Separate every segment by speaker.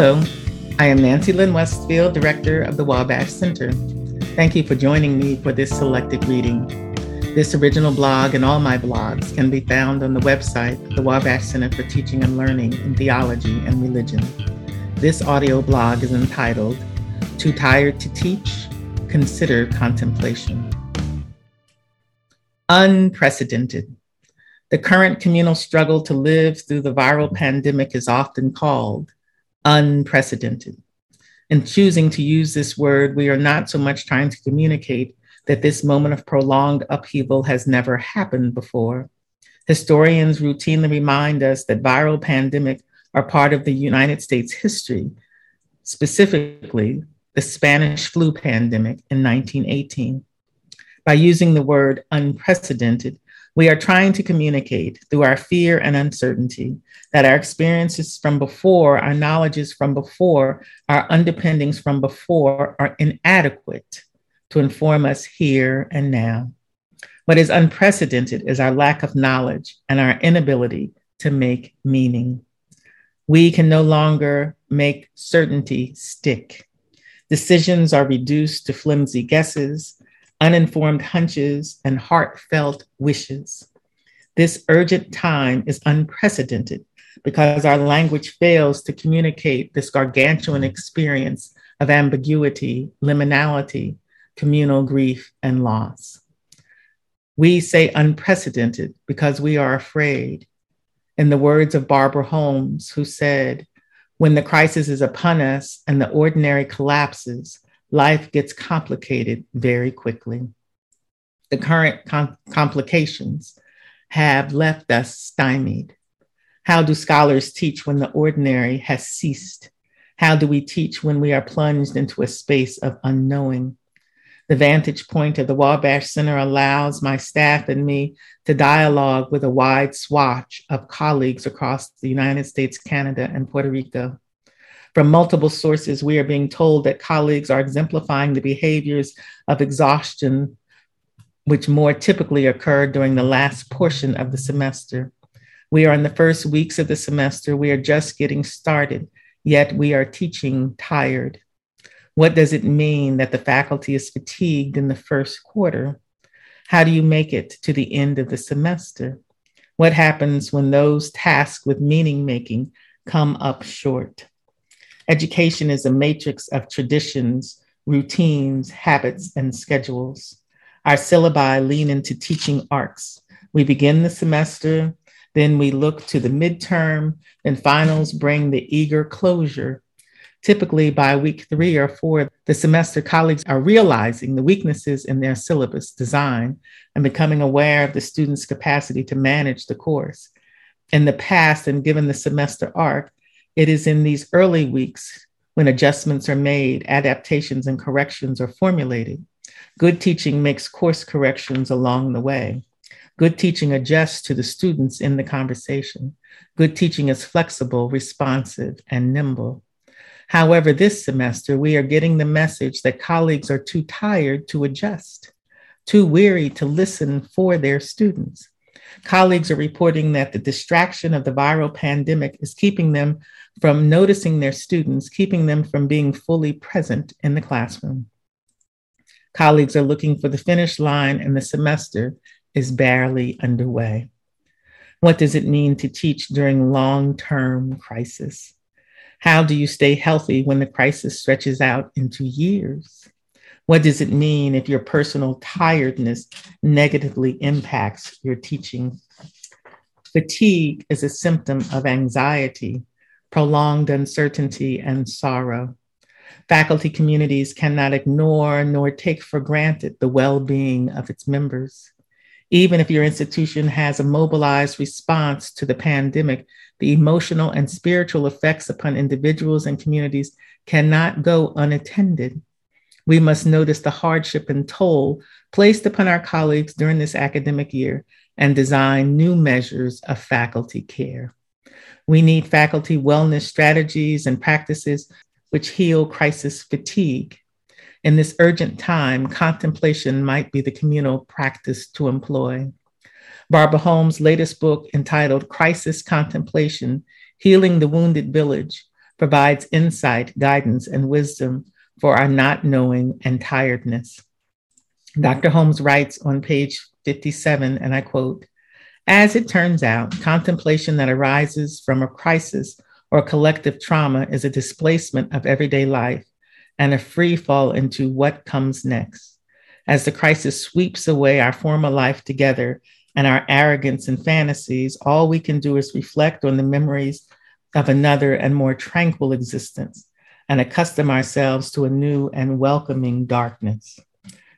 Speaker 1: Hello, I am Nancy Lynn Westfield, Director of the Wabash Center. Thank you for joining me for this selected reading. This original blog and all my blogs can be found on the website, the Wabash Center for Teaching and Learning in Theology and Religion. This audio blog is entitled Too Tired to Teach? Consider Contemplation. Unprecedented. The current communal struggle to live through the viral pandemic is often called unprecedented. In choosing to use this word, we are not so much trying to communicate that this moment of prolonged upheaval has never happened before. Historians routinely remind us that viral pandemics are part of the United States history, specifically the Spanish flu pandemic in 1918. By using the word unprecedented, we are trying to communicate through our fear and uncertainty that our experiences from before, our knowledges from before, our underpinnings from before are inadequate to inform us here and now. What is unprecedented is our lack of knowledge and our inability to make meaning. We can no longer make certainty stick. Decisions are reduced to flimsy guesses, uninformed hunches, and heartfelt wishes. This urgent time is unprecedented because our language fails to communicate this gargantuan experience of ambiguity, liminality, communal grief, and loss. We say unprecedented because we are afraid. In the words of Barbara Holmes, who said, When the crisis is upon us and the ordinary collapses, life gets complicated very quickly. The current com- complications have left us stymied. How do scholars teach when the ordinary has ceased? How do we teach when we are plunged into a space of unknowing? The vantage point of the Wabash Center allows my staff and me to dialogue with a wide swatch of colleagues across the United States, Canada, and Puerto Rico. From multiple sources, we are being told that colleagues are exemplifying the behaviors of exhaustion, which more typically occur during the last portion of the semester. We are in the first weeks of the semester. We are just getting started, yet we are teaching tired. What does it mean that the faculty is fatigued in the first quarter? How do you make it to the end of the semester? What happens when those tasked with meaning making come up short? Education is a matrix of traditions, routines, habits, and schedules. Our syllabi lean into teaching arcs. We begin the semester, then we look to the midterm, and finals bring the eager closure. Typically, by week three or four, the semester colleagues are realizing the weaknesses in their syllabus design and becoming aware of the student's capacity to manage the course. In the past, and given the semester arc, it is in these early weeks when adjustments are made, adaptations and corrections are formulated. Good teaching makes course corrections along the way. Good teaching adjusts to the students in the conversation. Good teaching is flexible, responsive, and nimble. However, this semester, we are getting the message that colleagues are too tired to adjust, too weary to listen for their students. Colleagues are reporting that the distraction of the viral pandemic is keeping them from noticing their students, keeping them from being fully present in the classroom. Colleagues are looking for the finish line, and the semester is barely underway. What does it mean to teach during long term crisis? How do you stay healthy when the crisis stretches out into years? What does it mean if your personal tiredness negatively impacts your teaching? Fatigue is a symptom of anxiety, prolonged uncertainty, and sorrow. Faculty communities cannot ignore nor take for granted the well being of its members. Even if your institution has a mobilized response to the pandemic, the emotional and spiritual effects upon individuals and communities cannot go unattended. We must notice the hardship and toll placed upon our colleagues during this academic year and design new measures of faculty care. We need faculty wellness strategies and practices which heal crisis fatigue. In this urgent time, contemplation might be the communal practice to employ. Barbara Holmes' latest book, entitled Crisis Contemplation Healing the Wounded Village, provides insight, guidance, and wisdom for our not knowing and tiredness. Dr. Holmes writes on page 57, and I quote, as it turns out, contemplation that arises from a crisis or collective trauma is a displacement of everyday life and a free fall into what comes next. As the crisis sweeps away our former life together and our arrogance and fantasies, all we can do is reflect on the memories of another and more tranquil existence and accustom ourselves to a new and welcoming darkness.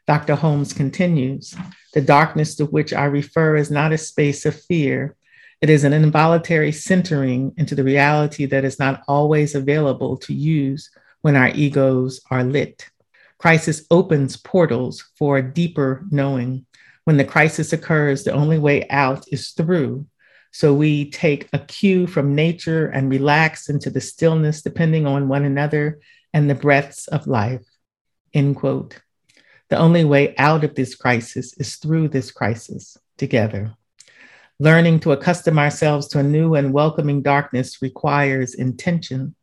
Speaker 1: Dr. Holmes continues The darkness to which I refer is not a space of fear. It is an involuntary centering into the reality that is not always available to use when our egos are lit. Crisis opens portals for a deeper knowing. When the crisis occurs, the only way out is through. So we take a cue from nature and relax into the stillness, depending on one another and the breaths of life. End quote. The only way out of this crisis is through this crisis together. Learning to accustom ourselves to a new and welcoming darkness requires intention.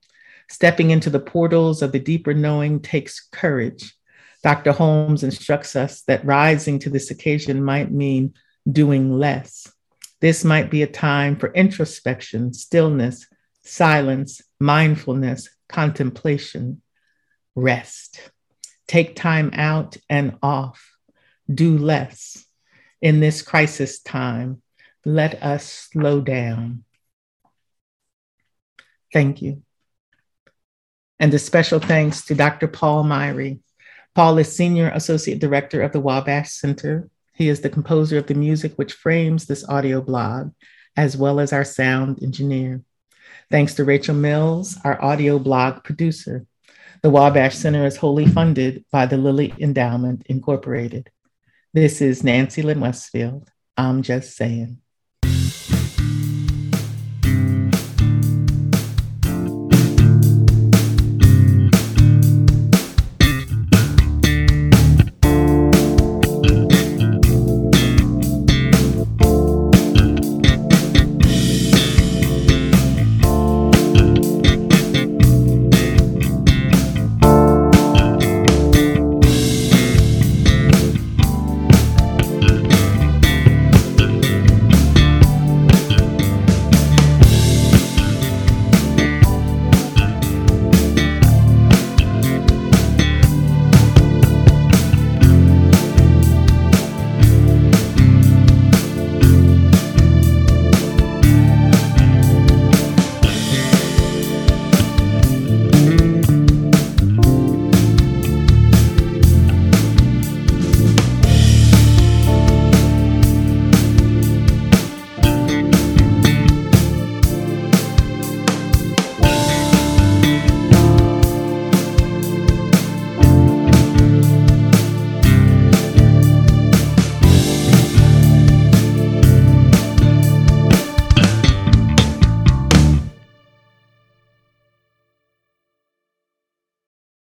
Speaker 1: Stepping into the portals of the deeper knowing takes courage. Dr. Holmes instructs us that rising to this occasion might mean doing less. This might be a time for introspection, stillness, silence, mindfulness, contemplation, rest. Take time out and off. Do less. In this crisis time, let us slow down. Thank you. And a special thanks to Dr. Paul Myhre. Paul is Senior Associate Director of the Wabash Center. He is the composer of the music which frames this audio blog, as well as our sound engineer. Thanks to Rachel Mills, our audio blog producer. The Wabash Center is wholly funded by the Lilly Endowment Incorporated. This is Nancy Lynn Westfield. I'm just saying.